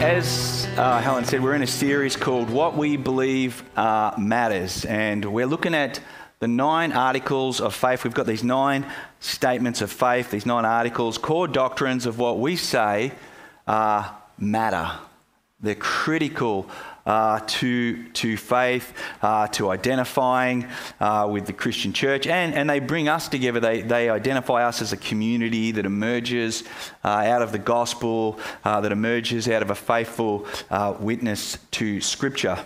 as uh, Helen said, we're in a series called What We Believe uh, Matters, and we're looking at the nine articles of faith. We've got these nine statements of faith, these nine articles, core doctrines of what we say uh, matter. They're critical uh, to, to faith, uh, to identifying uh, with the Christian church, and, and they bring us together. They, they identify us as a community that emerges uh, out of the gospel, uh, that emerges out of a faithful witness to Scripture.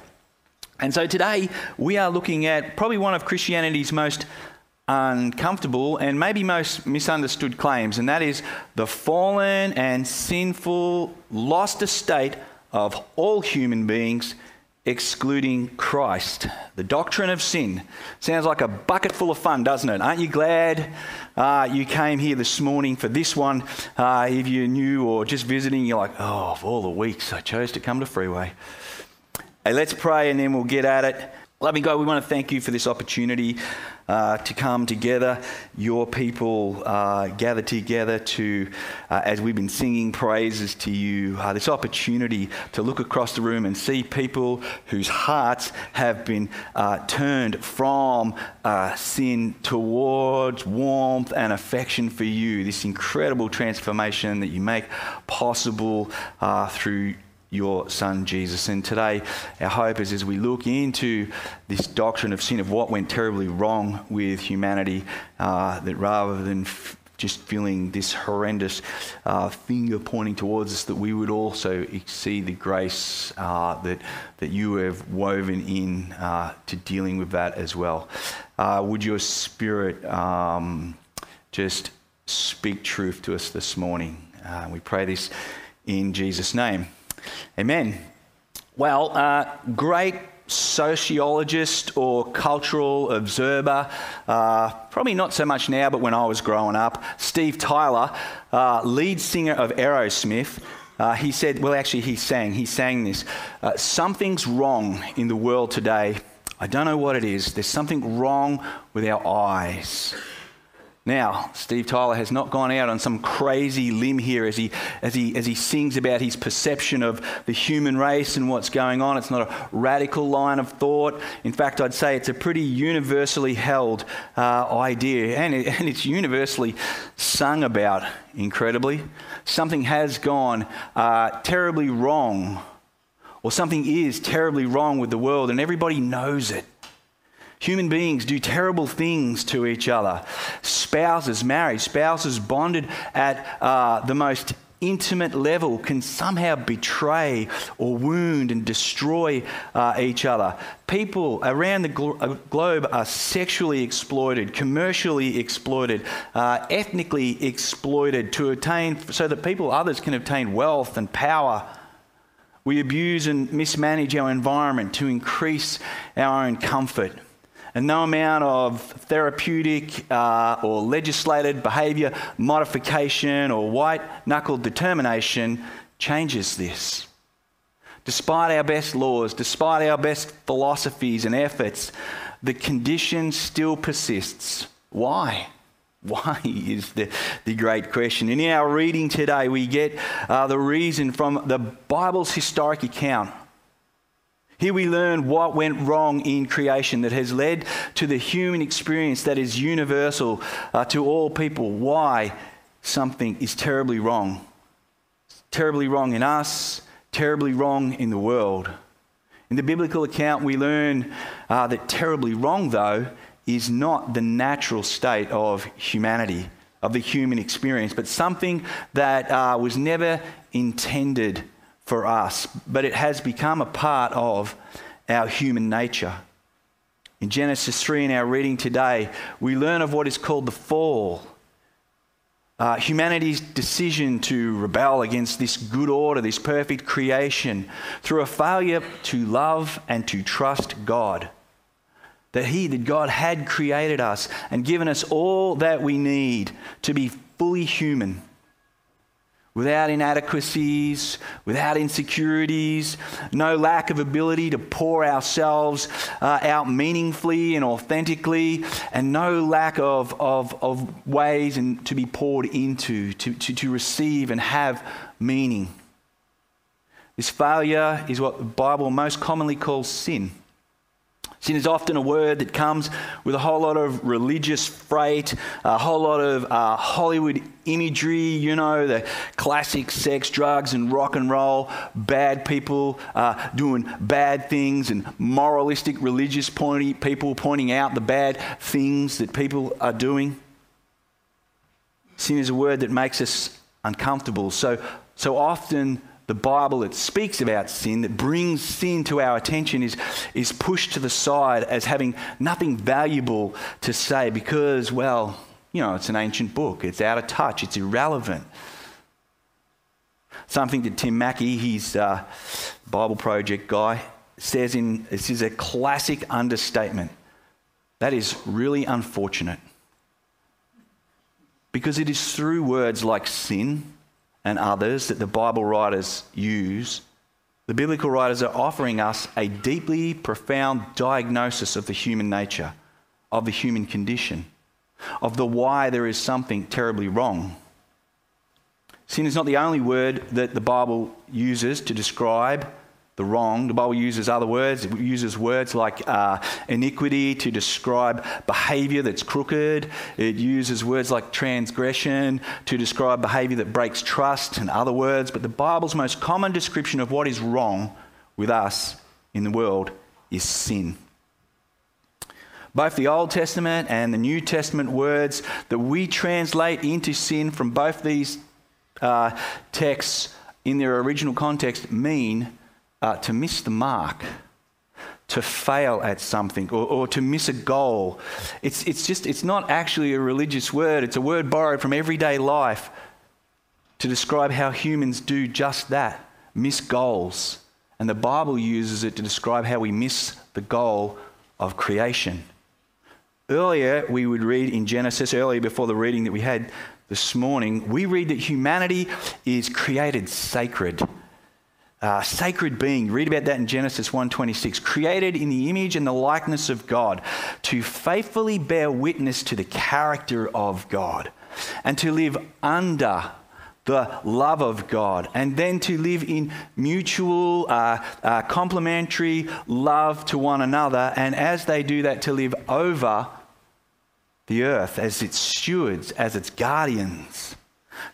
And so today we are looking at probably one of Christianity's most uncomfortable and maybe most misunderstood claims, and that is the fallen and sinful, lost estate of all human beings, excluding Christ. The doctrine of sin. Sounds like a bucket full of fun, doesn't it? Aren't you glad uh, you came here this morning for this one? Uh, if you're new or just visiting, you're like, oh, of all the weeks, I chose to come to Freeway. Hey, let's pray and then we'll get at it. Loving God, we want to thank you for this opportunity uh, to come together. Your people uh, gather together to, uh, as we've been singing praises to you, uh, this opportunity to look across the room and see people whose hearts have been uh, turned from uh, sin towards warmth and affection for you. This incredible transformation that you make possible through your son Jesus. And today, our hope is as we look into this doctrine of sin, of what went terribly wrong with humanity, uh, that rather than f- just feeling this horrendous uh, finger pointing towards us, that we would also see the grace uh, that, that you have woven in uh, to dealing with that as well. Uh, would your spirit um, just speak truth to us this morning? Uh, we pray this in Jesus' name. Amen. Well, uh, great sociologist or cultural observer, uh, probably not so much now, but when I was growing up, Steve Tyler, uh, lead singer of Aerosmith, uh, he said, well, actually, he sang, he sang this uh, Something's wrong in the world today. I don't know what it is. There's something wrong with our eyes. Now, Steve Tyler has not gone out on some crazy limb here as he, as, he, as he sings about his perception of the human race and what's going on. It's not a radical line of thought. In fact, I'd say it's a pretty universally held uh, idea, and, it, and it's universally sung about, incredibly. Something has gone uh, terribly wrong, or something is terribly wrong with the world, and everybody knows it. Human beings do terrible things to each other. Spouses, married, spouses bonded at uh, the most intimate level can somehow betray or wound and destroy uh, each other. People around the glo- uh, globe are sexually exploited, commercially exploited, uh, ethnically exploited to attain, so that people, others, can obtain wealth and power. We abuse and mismanage our environment to increase our own comfort and no amount of therapeutic uh, or legislated behaviour modification or white knuckled determination changes this. Despite our best laws, despite our best philosophies and efforts, the condition still persists. Why? Why is the, the great question. And in our reading today, we get uh, the reason from the Bible's historic account here we learn what went wrong in creation that has led to the human experience that is universal uh, to all people. Why something is terribly wrong. Terribly wrong in us, terribly wrong in the world. In the biblical account, we learn uh, that terribly wrong, though, is not the natural state of humanity, of the human experience, but something that uh, was never intended for us, but it has become a part of our human nature. In Genesis 3, in our reading today, we learn of what is called the fall. Uh, humanity's decision to rebel against this good order, this perfect creation, through a failure to love and to trust God. That He, that God had created us and given us all that we need to be fully human without inadequacies, without insecurities, no lack of ability to pour ourselves uh, out meaningfully and authentically, and no lack of, of, of ways and to be poured into, to, to, to receive and have meaning. This failure is what the Bible most commonly calls sin. Sin is often a word that comes with a whole lot of religious freight, a whole lot of uh, Hollywood imagery, you know, the classic sex, drugs, and rock and roll, bad people uh, doing bad things, and moralistic religious pointy, people pointing out the bad things that people are doing. Sin is a word that makes us uncomfortable. So, so often, the Bible that speaks about sin, that brings sin to our attention, is, is pushed to the side as having nothing valuable to say because, well, you know, it's an ancient book, it's out of touch, it's irrelevant. Something that Tim Mackie, he's a uh, Bible Project guy, says in this is a classic understatement. That is really unfortunate. Because it is through words like sin and others that the Bible writers use, the biblical writers are offering us a deeply profound diagnosis of the human nature, of the human condition, of the why there is something terribly wrong. Sin is not the only word that the Bible uses to describe the wrong. The Bible uses other words. It uses words like uh, iniquity to describe behavior that's crooked. It uses words like transgression to describe behavior that breaks trust and other words. But the Bible's most common description of what is wrong with us in the world is sin. Both the Old Testament and the New Testament words that we translate into sin from both these uh, texts in their original context mean uh, to miss the mark, to fail at something, or, or to miss a goal. It's, it's just, it's not actually a religious word, it's a word borrowed from everyday life to describe how humans do just that miss goals. And the Bible uses it to describe how we miss the goal of creation. Earlier, we would read in Genesis, earlier before the reading that we had this morning, we read that humanity is created sacred uh, sacred being. Read about that in Genesis 1:26. Created in the image and the likeness of God, to faithfully bear witness to the character of God, and to live under the love of God, and then to live in mutual, uh, uh, complementary love to one another, and as they do that, to live over the earth as its stewards, as its guardians.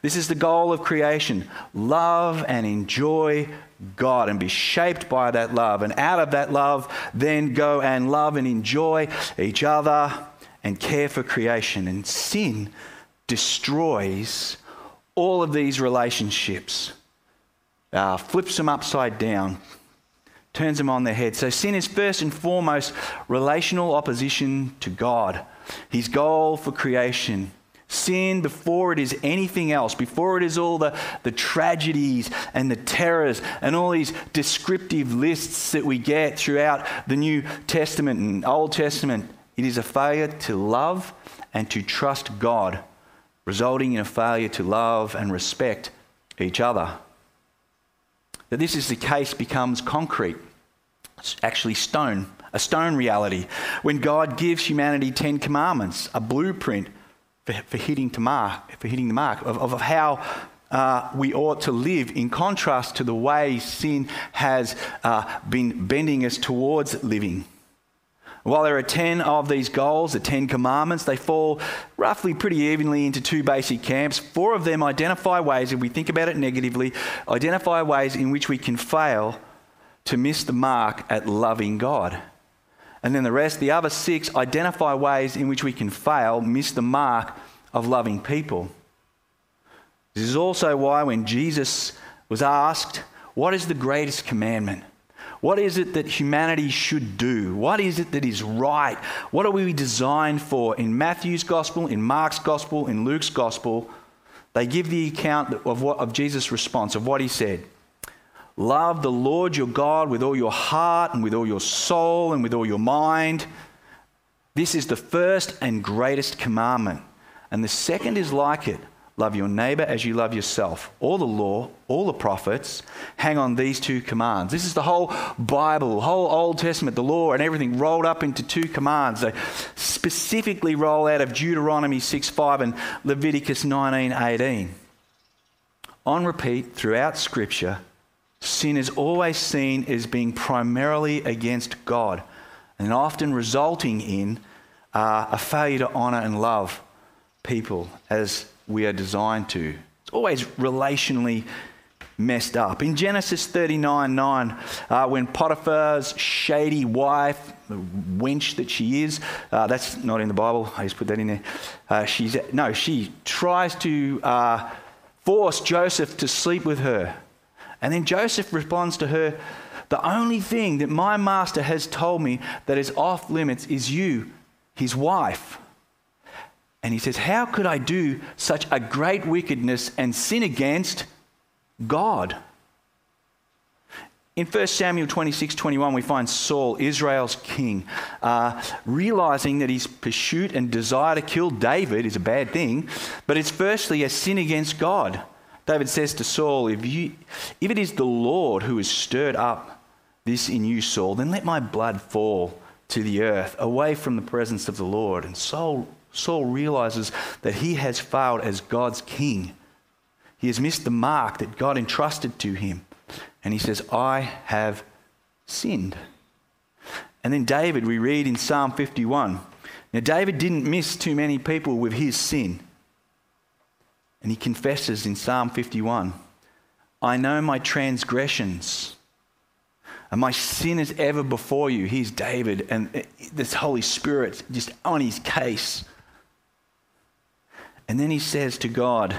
This is the goal of creation love and enjoy God and be shaped by that love. And out of that love, then go and love and enjoy each other and care for creation. And sin destroys all of these relationships, uh, flips them upside down, turns them on their head. So sin is first and foremost relational opposition to God, His goal for creation Sin, before it is anything else, before it is all the, the tragedies and the terrors and all these descriptive lists that we get throughout the New Testament and Old Testament, it is a failure to love and to trust God, resulting in a failure to love and respect each other. That this is the case becomes concrete. It's actually stone, a stone reality. When God gives humanity 10 commandments, a blueprint for, for, hitting, to mark, for hitting the mark of, of how uh, we ought to live in contrast to the way sin has uh, been bending us towards living. While there are 10 of these goals, the 10 commandments, they fall roughly pretty evenly into two basic camps. Four of them identify ways, if we think about it negatively, identify ways in which we can fail to miss the mark at loving God. And then the rest, the other six, identify ways in which we can fail, miss the mark of loving people. This is also why when Jesus was asked, What is the greatest commandment? What is it that humanity should do? What is it that is right? What are we designed for? In Matthew's gospel, in Mark's gospel, in Luke's gospel, they give the account of, what, of Jesus' response, of what he said. Love the Lord your God with all your heart and with all your soul and with all your mind. This is the first and greatest commandment. And the second is like it love your neighbor as you love yourself. All the law, all the prophets hang on these two commands. This is the whole Bible, whole Old Testament, the law, and everything rolled up into two commands. They specifically roll out of Deuteronomy 6 5 and Leviticus 19 18. On repeat throughout Scripture, sin is always seen as being primarily against God and often resulting in uh, a failure to honour and love people as we are designed to. It's always relationally messed up. In Genesis 39 9, uh, when Potiphar's shady wife, the wench that she is, uh, that's not in the Bible, I just put that in there. Uh, she's, no, she tries to uh, force Joseph to sleep with her. And then Joseph responds to her, The only thing that my master has told me that is off limits is you, his wife. And he says, How could I do such a great wickedness and sin against God? In 1 Samuel 26 21, we find Saul, Israel's king, uh, realizing that his pursuit and desire to kill David is a bad thing, but it's firstly a sin against God. David says to Saul, if, you, if it is the Lord who has stirred up this in you, Saul, then let my blood fall to the earth, away from the presence of the Lord. And Saul, Saul realizes that he has failed as God's king. He has missed the mark that God entrusted to him. And he says, I have sinned. And then David, we read in Psalm 51. Now, David didn't miss too many people with his sin. And he confesses in Psalm 51 I know my transgressions, and my sin is ever before you. Here's David, and this Holy Spirit just on his case. And then he says to God,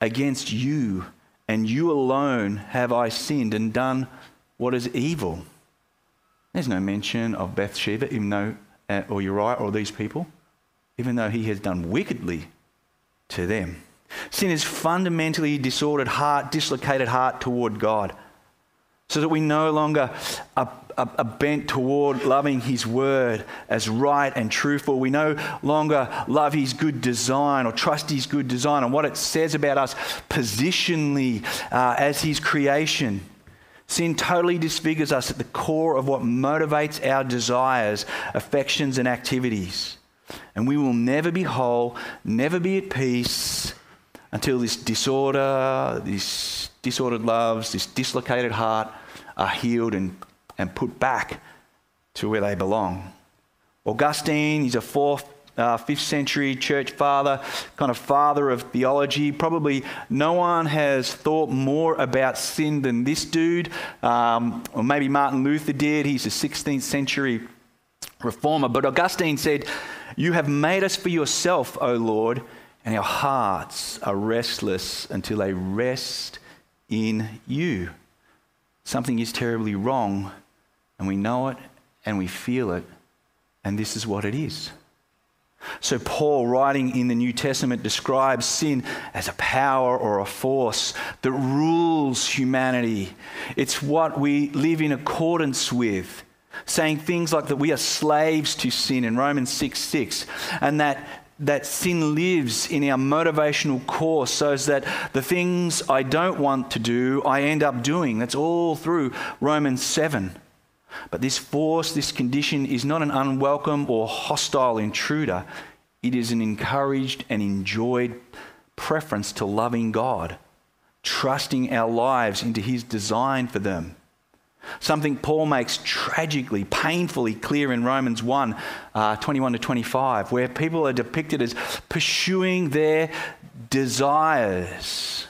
Against you and you alone have I sinned and done what is evil. There's no mention of Bathsheba, even though, uh, or Uriah, or these people, even though he has done wickedly to them. Sin is fundamentally disordered heart, dislocated heart toward God. So that we no longer are, are, are, bent toward loving His word as right and truthful. We no longer love His good design or trust His good design and what it says about us positionally uh, as His creation. Sin totally disfigures us at the core of what motivates our desires, affections, and activities. And we will never be whole, never be at peace, until this disorder, these disordered loves, this dislocated heart are healed and, and put back to where they belong. Augustine, he's a fourth, uh, fifth century church father, kind of father of theology. Probably no one has thought more about sin than this dude, um, or maybe Martin Luther did. He's a 16th century reformer. But Augustine said, You have made us for yourself, O Lord and our hearts are restless until they rest in you. Something is terribly wrong, and we know it and we feel it, and this is what it is. So, Paul, writing in the New Testament, describes sin as a power or a force that rules humanity. It's what we live in accordance with, saying things like that we are slaves to sin in Romans 6 6, and that that sin lives in our motivational core so that the things I don't want to do, I end up doing. That's all through Romans 7. But this force, this condition, is not an unwelcome or hostile intruder. It is an encouraged and enjoyed preference to loving God, trusting our lives into His design for them. Something Paul makes tragically, painfully clear in Romans 1 uh, 21 to 25, where people are depicted as pursuing their desires.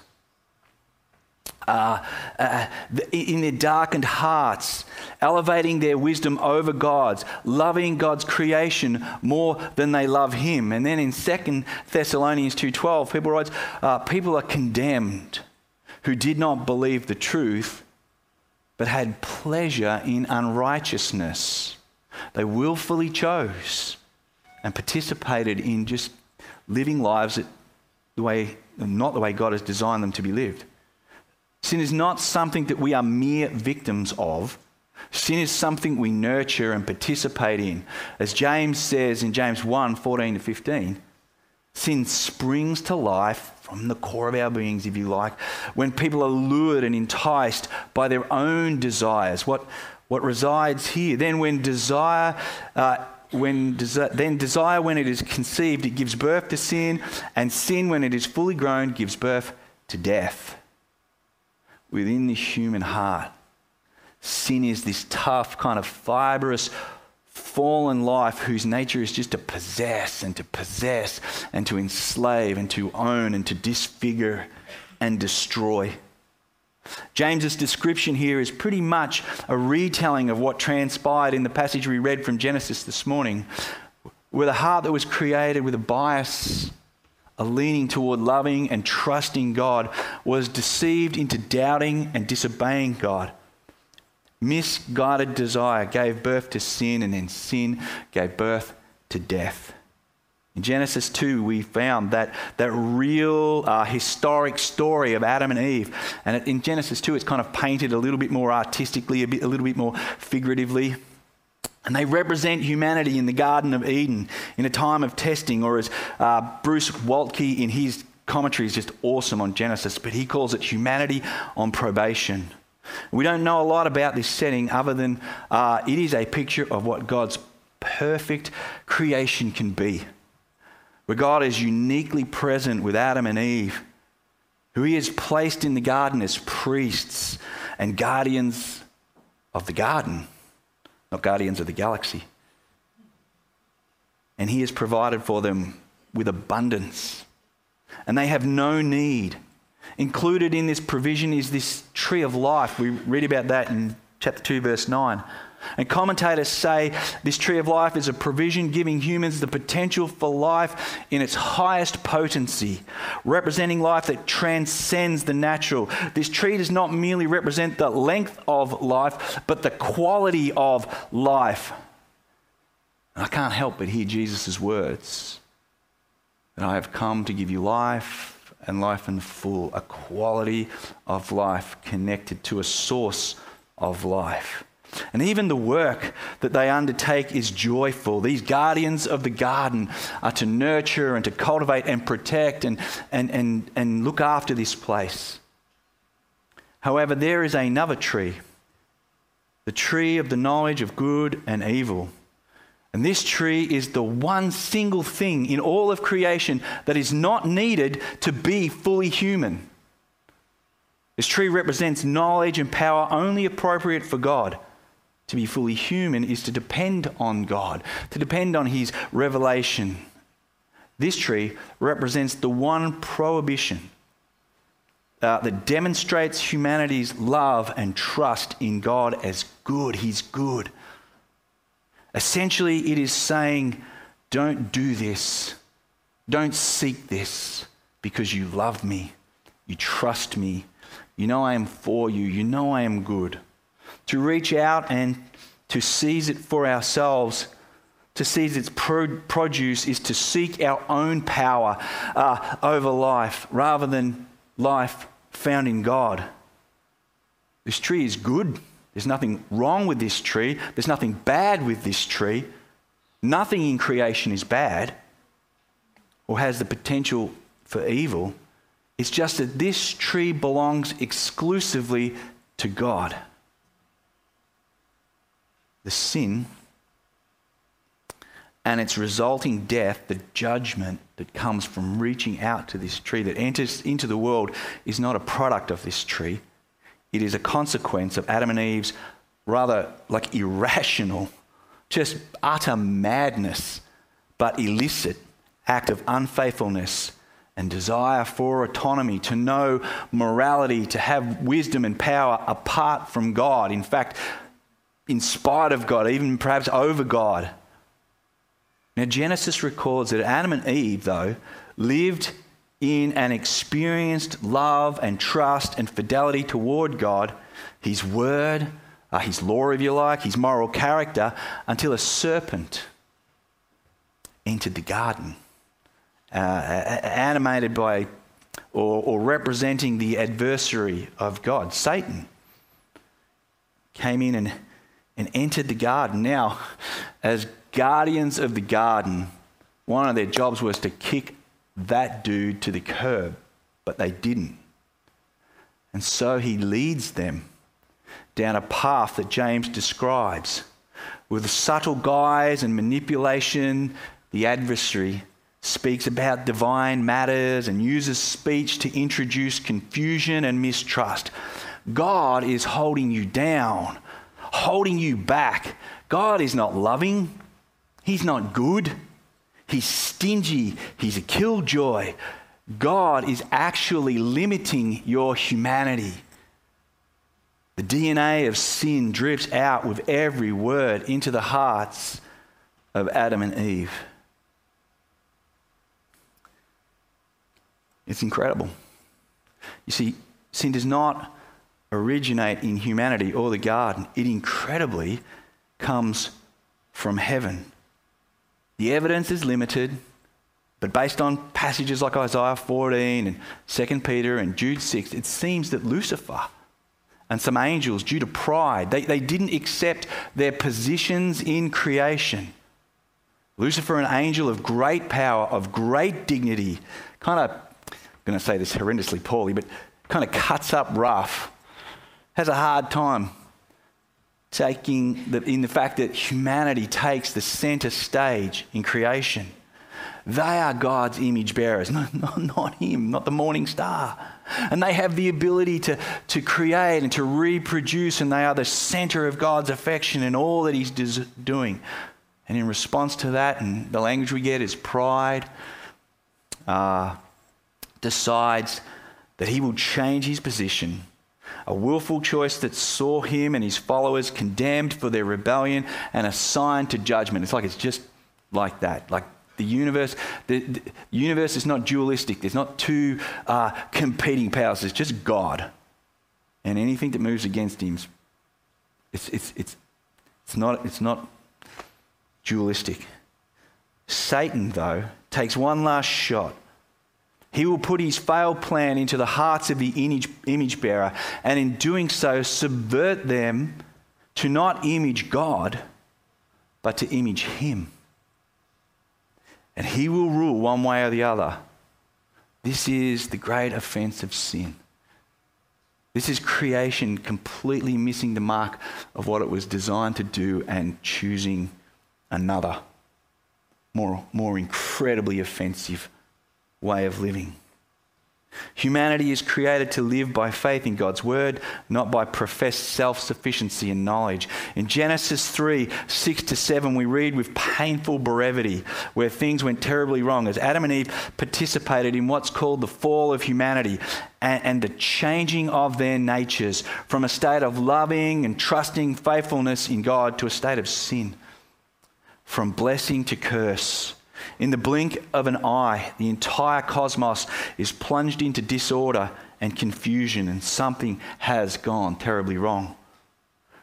Uh, uh, in their darkened hearts, elevating their wisdom over God's, loving God's creation more than they love Him. And then in 2 Thessalonians 2.12, people writes, uh, people are condemned who did not believe the truth but had pleasure in unrighteousness. They willfully chose and participated in just living lives the way, not the way God has designed them to be lived. Sin is not something that we are mere victims of. Sin is something we nurture and participate in. As James says in James 1 14 to 15, sin springs to life from the core of our beings, if you like, when people are lured and enticed by their own desires, what, what resides here. Then, when desire, uh, when desi- then desire, when it is conceived, it gives birth to sin, and sin, when it is fully grown, gives birth to death. within the human heart. Sin is this tough, kind of fibrous, fallen life whose nature is just to possess and to possess and to enslave and to own and to disfigure and destroy. James's description here is pretty much a retelling of what transpired in the passage we read from Genesis this morning, with a heart that was created with a bias, a leaning toward loving and trusting God, was deceived into doubting and disobeying God. Misguided desire gave birth to sin, and then sin gave birth to death. In Genesis 2, we found that, that real uh, historic story of Adam and Eve. And in Genesis 2, it's kind of painted a little bit more artistically, a, bit, a little bit more figuratively. And they represent humanity in the Garden of Eden in a time of testing, or as uh, Bruce Waltke in his commentary is just awesome on Genesis, but he calls it humanity on probation. We don't know a lot about this setting other than uh, it is a picture of what God's perfect creation can be, where God is uniquely present with Adam and Eve, who He has placed in the garden as priests and guardians of the garden, not guardians of the galaxy. And He has provided for them with abundance, and they have no need Included in this provision is this tree of life. We read about that in chapter 2, verse 9. And commentators say this tree of life is a provision giving humans the potential for life in its highest potency, representing life that transcends the natural. This tree does not merely represent the length of life, but the quality of life. And I can't help but hear Jesus' words that I have come to give you life and life in full, a quality of life connected to a source of life. And even the work that they undertake is joyful. These guardians of the garden are to nurture and to cultivate and protect and, and, and, and look after this place. However, there is another tree, the tree of the knowledge of good and evil. And this tree is the one single thing in all of creation that is not needed to be fully human. This tree represents knowledge and power only appropriate for God. To be fully human is to depend on God, to depend on His revelation. This tree represents the one prohibition uh, that demonstrates humanity's love and trust in God as good. He's good. Essentially, it is saying, don't do this. Don't seek this because you love me. You trust me. You know I am for you. You know I am good. To reach out and to seize it for ourselves, to seize its produce, is to seek our own power uh, over life rather than life found in God. This tree is good. There's nothing wrong with this tree. There's nothing bad with this tree. Nothing in creation is bad or has the potential for evil. It's just that this tree belongs exclusively to God. The sin and its resulting death, the judgment that comes from reaching out to this tree that enters into the world, is not a product of this tree. It is a consequence of Adam and Eve's rather like irrational, just utter madness, but illicit act of unfaithfulness and desire for autonomy, to know morality, to have wisdom and power apart from God. In fact, in spite of God, even perhaps over God. Now, Genesis records that Adam and Eve, though, lived in and experienced love and trust and fidelity toward God, His Word, uh, His law, if you like, His moral character, until a serpent entered the garden, uh, animated by or, or representing the adversary of God, Satan. Came in and, and entered the garden. Now, as guardians of the garden, one of their jobs was to kick that dude to the curb, but they didn't. And so he leads them down a path that James describes. With subtle guise and manipulation, the adversary speaks about divine matters and uses speech to introduce confusion and mistrust. God is holding you down, holding you back. God is not loving, He's not good, He's stingy, He's a killjoy. God is actually limiting your humanity. The DNA of sin drifts out with every word into the hearts of Adam and Eve. It's incredible. You see, sin does not originate in humanity or the garden, it incredibly comes from heaven. The evidence is limited, but based on passages like Isaiah 14 and 2 Peter and Jude 6, it seems that Lucifer and some angels, due to pride, they, they didn't accept their positions in creation. Lucifer, an angel of great power, of great dignity, kind of, I'm going to say this horrendously poorly, but kind of cuts up rough, has a hard time taking the, in the fact that humanity takes the center stage in creation. They are God's image bearers, no, not, not Him, not the morning star. And they have the ability to, to create and to reproduce, and they are the center of God's affection and all that He's doing. And in response to that, and the language we get is pride, uh, decides that he will change his position. A willful choice that saw him and his followers condemned for their rebellion and assigned to judgment. It's like it's just like that. Like the universe, the, the universe is not dualistic. There's not two uh, competing powers. It's just God, and anything that moves against him, it's it's it's it's not it's not dualistic. Satan, though, takes one last shot he will put his failed plan into the hearts of the image, image bearer, and in doing so, subvert them to not image God, but to image Him. And He will rule one way or the other. This is the great offense of sin. This is creation completely missing the mark of what it was designed to do and choosing another, more, more incredibly offensive way of living. Humanity is created to live by faith in God's word, not by professed self sufficiency and knowledge. In Genesis 3 6 to 7, we read with painful brevity where things went terribly wrong as Adam and Eve participated in what's called the fall of humanity and, and the changing of their natures from a state of loving and trusting faithfulness in God to a state of sin, from blessing to curse in the blink of an eye, the entire cosmos is plunged into disorder and confusion, and something has gone terribly wrong.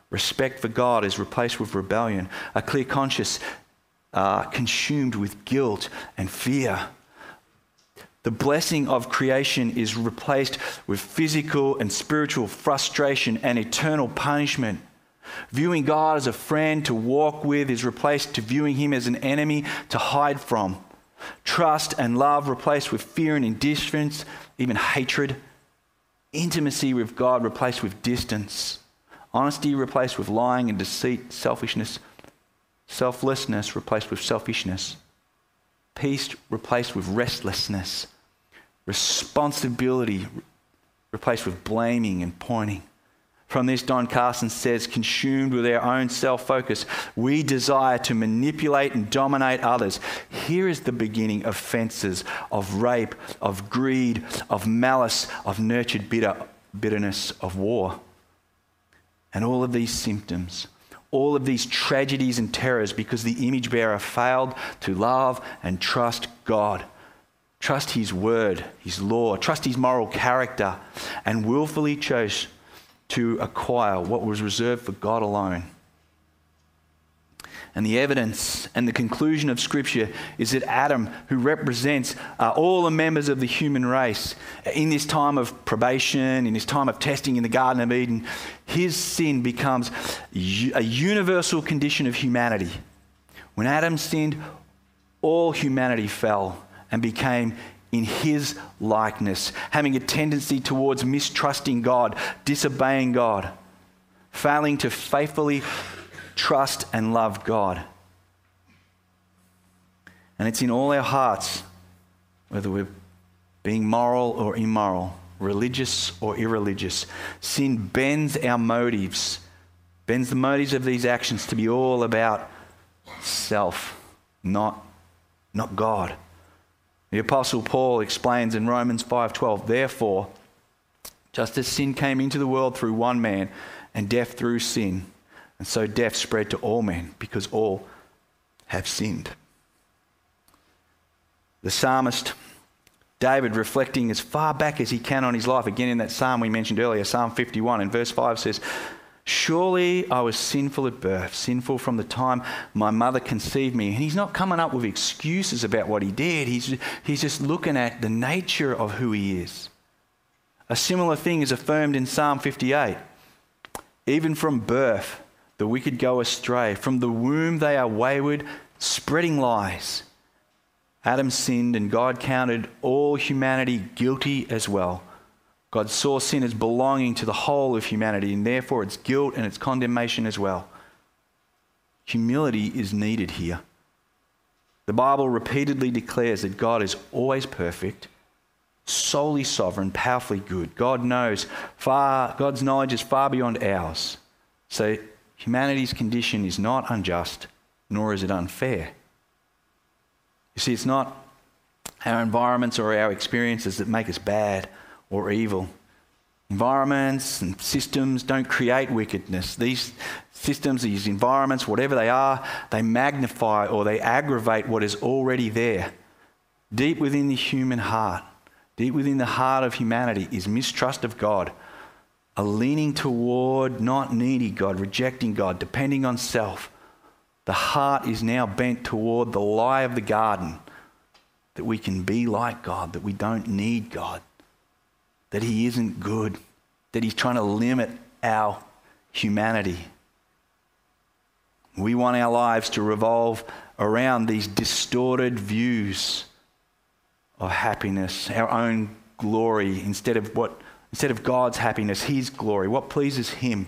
Respect for God is replaced with rebellion, a clear conscience uh, consumed with guilt and fear. The blessing of creation is replaced with physical and spiritual frustration and eternal punishment. Viewing God as a friend to walk with is replaced to viewing him as an enemy to hide from. Trust and love replaced with fear and indifference, even hatred. Intimacy with God replaced with distance. Honesty replaced with lying and deceit, selfishness. Selflessness replaced with selfishness. Peace replaced with restlessness. Responsibility replaced with blaming and pointing. From this, Don Carson says, consumed with our own self focus, we desire to manipulate and dominate others. Here is the beginning of fences, of rape, of greed, of malice, of nurtured bitter, bitterness, of war. And all of these symptoms, all of these tragedies and terrors, because the image bearer failed to love and trust God. Trust His word, His law, trust His moral character, and willfully chose to acquire what was reserved for God alone. And the evidence and the conclusion of Scripture is that Adam, who represents uh, all the members of the human race, in this time of probation, in this time of testing in the Garden of Eden, his sin becomes a universal condition of humanity. When Adam sinned, all humanity fell and became in his likeness, having a tendency towards mistrusting God, disobeying God, failing to faithfully trust and love God. And it's in all our hearts, whether we're being moral or immoral, religious or irreligious. Sin bends our motives, bends the motives of these actions to be all about self, not, not God. The apostle Paul explains in Romans 5:12, therefore, just as sin came into the world through one man and death through sin, and so death spread to all men because all have sinned. The psalmist David, reflecting as far back as he can on his life, again in that psalm we mentioned earlier, Psalm 51, in verse 5 says, Surely I was sinful at birth, sinful from the time my mother conceived me. And he's not coming up with excuses about what he did, he's, he's just looking at the nature of who he is. A similar thing is affirmed in Psalm 58. Even from birth, the wicked go astray. From the womb, they are wayward, spreading lies. Adam sinned, and God counted all humanity guilty as well. God saw sin as belonging to the whole of humanity, and therefore its guilt and its condemnation as well. Humility is needed here. The Bible repeatedly declares that God is always perfect, solely sovereign, powerfully good. God knows far, God's knowledge is far beyond ours. So humanity's condition is not unjust, nor is it unfair. You see, it's not our environments or our experiences that make us bad or evil. Environments and systems don't create wickedness. These systems, these environments, whatever they are, they magnify or they aggravate what is already there. Deep within the human heart, deep within the heart of humanity, is mistrust of God, a leaning toward not needing God, rejecting God, depending on self. The heart is now bent toward the lie of the garden that we can be like God, that we don't need God that He isn't good, that He's trying to limit our humanity. We want our lives to revolve around these distorted views of happiness, our own glory, instead of what instead of God's happiness, His glory, what pleases Him.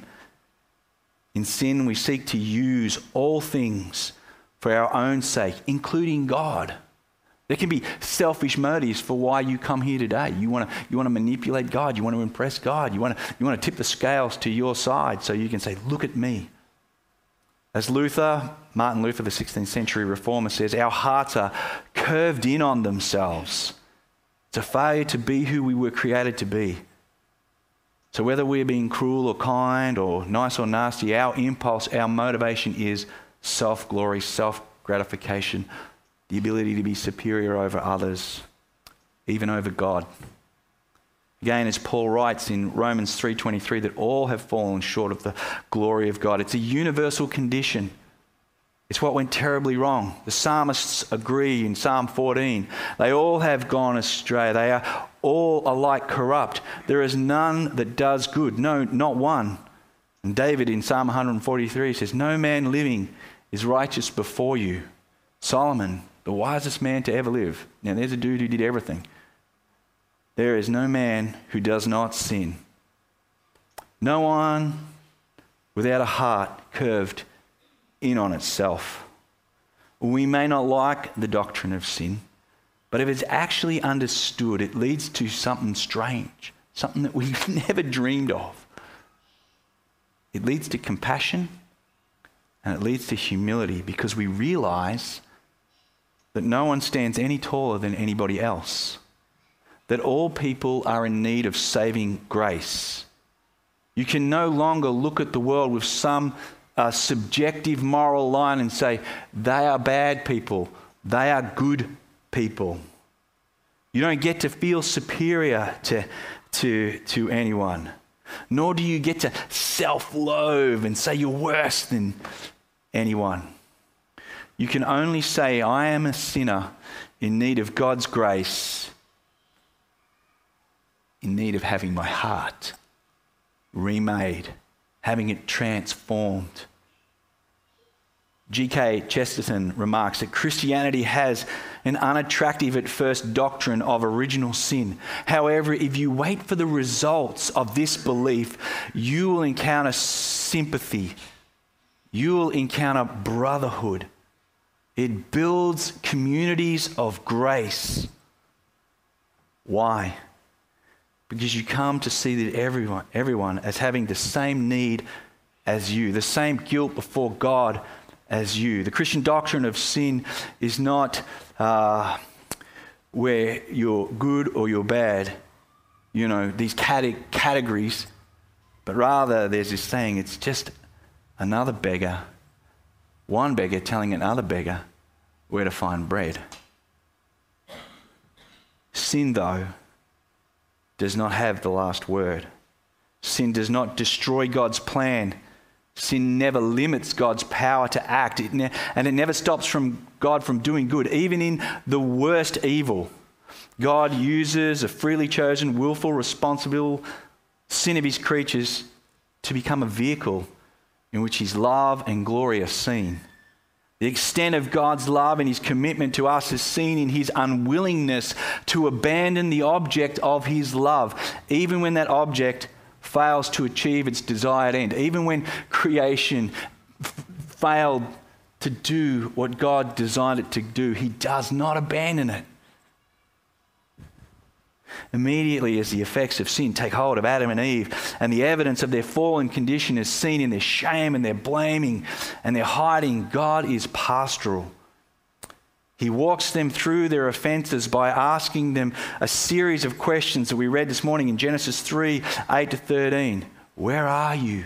In sin, we seek to use all things for our own sake, including God. There can be selfish motives for why you come here today. You want to you manipulate God. You want to impress God. You want to you want to tip the scales to your side so you can say, "Look at me." As Luther, Martin Luther, the 16th century reformer, says, our hearts are curved in on themselves. It's a failure to be who we were created to be. So, whether we're being cruel or kind or nice or nasty, our impulse, our motivation is self glory, self gratification, the ability to be superior over others, even over God. Again, as Paul writes in Romans 3:23 that all have fallen short of the glory of God. It's a universal condition. It's what went terribly wrong. The psalmists agree in Psalm 14. They all have gone astray. They are all alike corrupt. There is none that does good. No, not one. And David in Psalm 143 says, No man living is righteous before you. Solomon the wisest man to ever live. Now, there's a dude who did everything. There is no man who does not sin. No one without a heart curved in on itself. We may not like the doctrine of sin, but if it's actually understood, it leads to something strange, something that we've never dreamed of. It leads to compassion and it leads to humility because we realize that no one stands any taller than anybody else, that all people are in need of saving grace. You can no longer look at the world with some uh, subjective moral line and say, they are bad people, they are good people. You don't get to feel superior to, to, to anyone, nor do you get to self loathe and say you're worse than anyone. You can only say, I am a sinner in need of God's grace, in need of having my heart remade, having it transformed. G.K. Chesterton remarks that Christianity has an unattractive at first doctrine of original sin. However, if you wait for the results of this belief, you will encounter sympathy, you will encounter brotherhood it builds communities of grace. Why? because you come to see that everyone, everyone as having the same need as you, the same guilt before God as you. The Christian doctrine of sin is not uh, where you're good or you're bad, you know, these categories, but rather there's this saying it's just another beggar, one beggar telling another beggar where to find bread. Sin, though, does not have the last word. Sin does not destroy God's plan. Sin never limits God's power to act, it ne- and it never stops from God from doing good, even in the worst evil. God uses a freely chosen, willful, responsible sin of his creatures to become a vehicle in which his love and glory are seen. The extent of God's love and his commitment to us is seen in his unwillingness to abandon the object of his love, even when that object fails to achieve its desired end, even when creation f- failed to do what God designed it to do, he does not abandon it. Immediately, as the effects of sin take hold of Adam and Eve, and the evidence of their fallen condition is seen in their shame and their blaming and their hiding, God is pastoral. He walks them through their offenses by asking them a series of questions that we read this morning in Genesis 3 8 to 13. Where are you?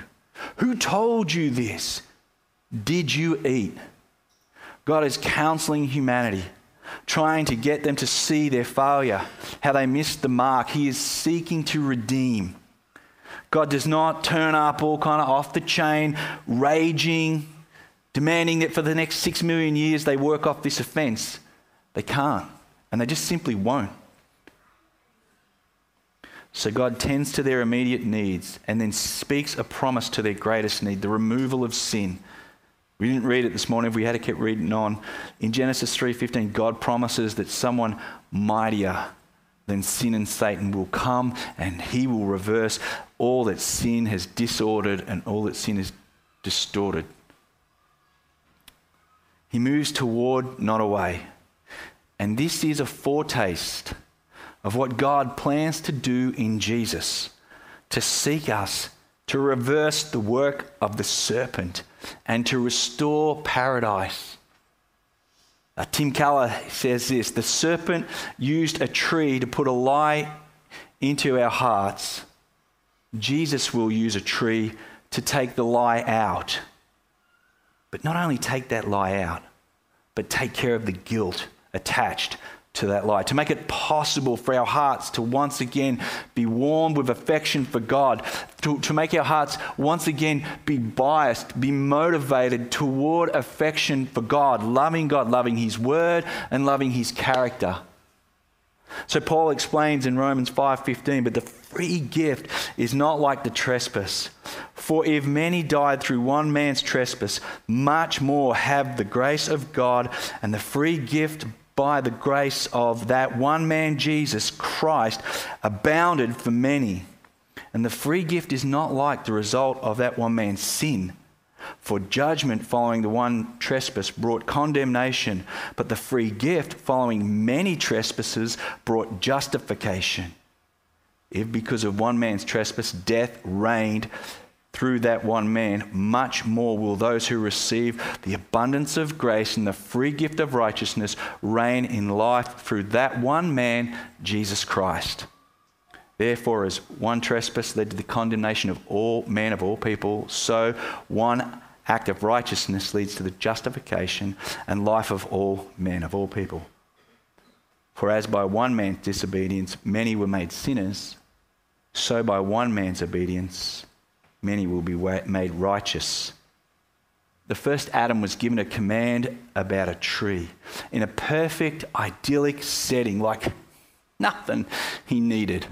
Who told you this? Did you eat? God is counseling humanity trying to get them to see their failure, how they missed the mark. He is seeking to redeem. God does not turn up all kind of off the chain, raging, demanding that for the next six million years they work off this offense. They can't, and they just simply won't. So God tends to their immediate needs and then speaks a promise to their greatest need the removal of sin we didn't read it this morning. If we had to keep reading on, in Genesis 3:15, God promises that someone mightier than sin and Satan will come and he will reverse all that sin has disordered and all that sin has distorted. He moves toward, not away. And this is a foretaste of what God plans to do in Jesus to seek us, to reverse the work of the serpent and to restore paradise. Uh, Tim Keller says this The serpent used a tree to put a lie into our hearts. Jesus will use a tree to take the lie out. But not only take that lie out, but take care of the guilt attached to that light, to make it possible for our hearts to once again be warmed with affection for God, to, to make our hearts once again be biased, be motivated toward affection for God, loving God, loving His Word, and loving His character. So Paul explains in Romans 5:15, but the free gift is not like the trespass. For if many died through one man's trespass, much more have the grace of God and the free gift by the grace of that one man, Jesus Christ, abounded for many. And the free gift is not like the result of that one man's sin. For judgment following the one trespass brought condemnation, but the free gift following many trespasses brought justification. If because of one man's trespass death reigned through that one man, much more will those who receive the abundance of grace and the free gift of righteousness reign in life through that one man, Jesus Christ. Therefore, as one trespass led to the condemnation of all men of all people, so one act of righteousness leads to the justification and life of all men of all people. For as by one man's disobedience many were made sinners, so by one man's obedience many will be made righteous. The first Adam was given a command about a tree in a perfect, idyllic setting, like nothing he needed.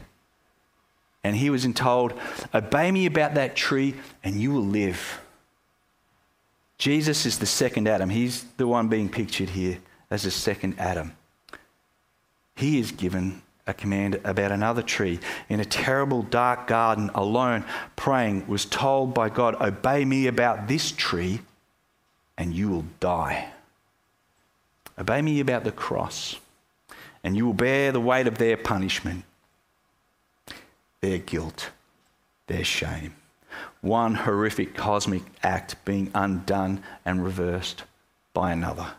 And he was told, Obey me about that tree, and you will live. Jesus is the second Adam. He's the one being pictured here as the second Adam. He is given a command about another tree in a terrible dark garden alone praying was told by God obey me about this tree and you will die obey me about the cross and you will bear the weight of their punishment their guilt, their shame. One horrific cosmic act being undone and reversed by another.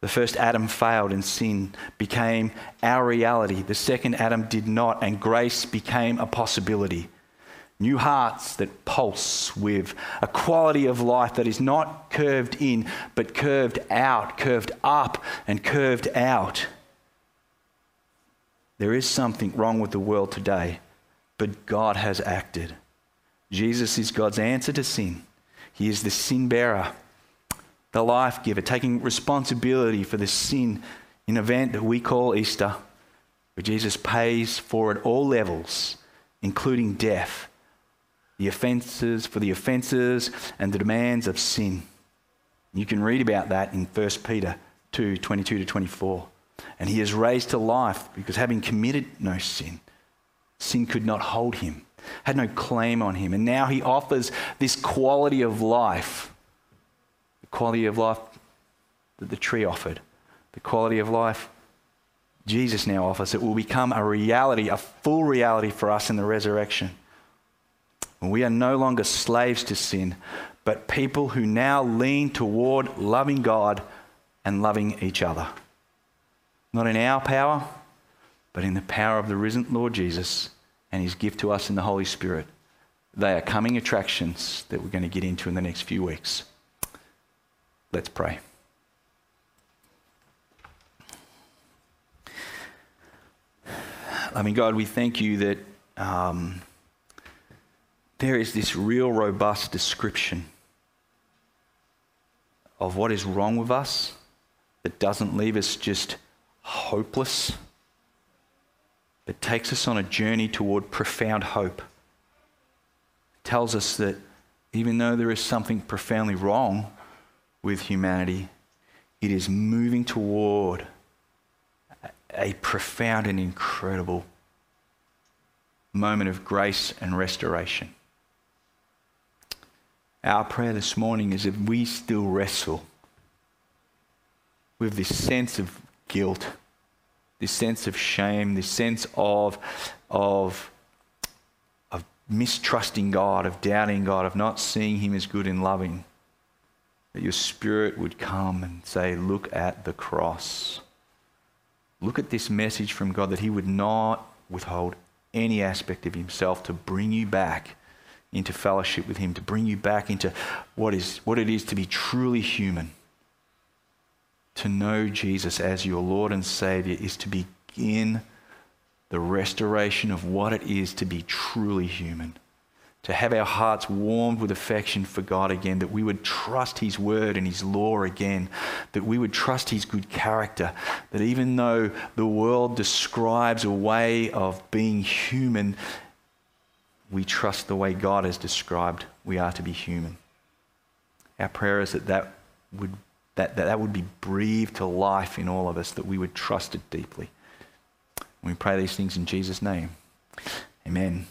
The first Adam failed and sin became our reality. The second Adam did not, and grace became a possibility. New hearts that pulse with a quality of life that is not curved in, but curved out, curved up, and curved out. There is something wrong with the world today, but God has acted. Jesus is God's answer to sin. He is the sin bearer, the life giver, taking responsibility for the sin in an event that we call Easter, where Jesus pays for at all levels, including death, the offenses for the offenses and the demands of sin. You can read about that in 1 Peter 2 22 to 24. And he is raised to life because having committed no sin, sin could not hold him, had no claim on him. And now he offers this quality of life, quality of life that the tree offered, the quality of life Jesus now offers. It will become a reality, a full reality for us in the resurrection. We are no longer slaves to sin, but people who now lean toward loving God and loving each other. Not in our power, but in the power of the risen Lord Jesus and his gift to us in the Holy Spirit. They are coming attractions that we're going to get into in the next few weeks. Let's pray. I mean, God, we thank you that um, there is this real robust description of what is wrong with us that doesn't leave us just hopeless, but takes us on a journey toward profound hope. It tells us that even though there is something profoundly wrong with humanity, it is moving toward a profound and incredible moment of grace and restoration. Our prayer this morning is if we still wrestle with this sense of guilt, this sense of shame, this sense of, of, of mistrusting God, of doubting God, of not seeing Him as good and loving, that your Spirit would come and say, Look at the cross. Look at this message from God that He would not withhold any aspect of Himself to bring you back into fellowship with Him, to bring you back into what, is, what it is to be truly human to know Jesus as your Lord and Savior is to begin the restoration of what it is to be truly human. To have our hearts warmed with affection for God again, that we would trust His word and His law again, that we would trust His good character, that even though the world describes a way of being human, we trust the way God has described we are to be human. Our prayer is that that would that, that that would be breathed to life in all of us, that we would trust it deeply. We pray these things in Jesus' name. Amen.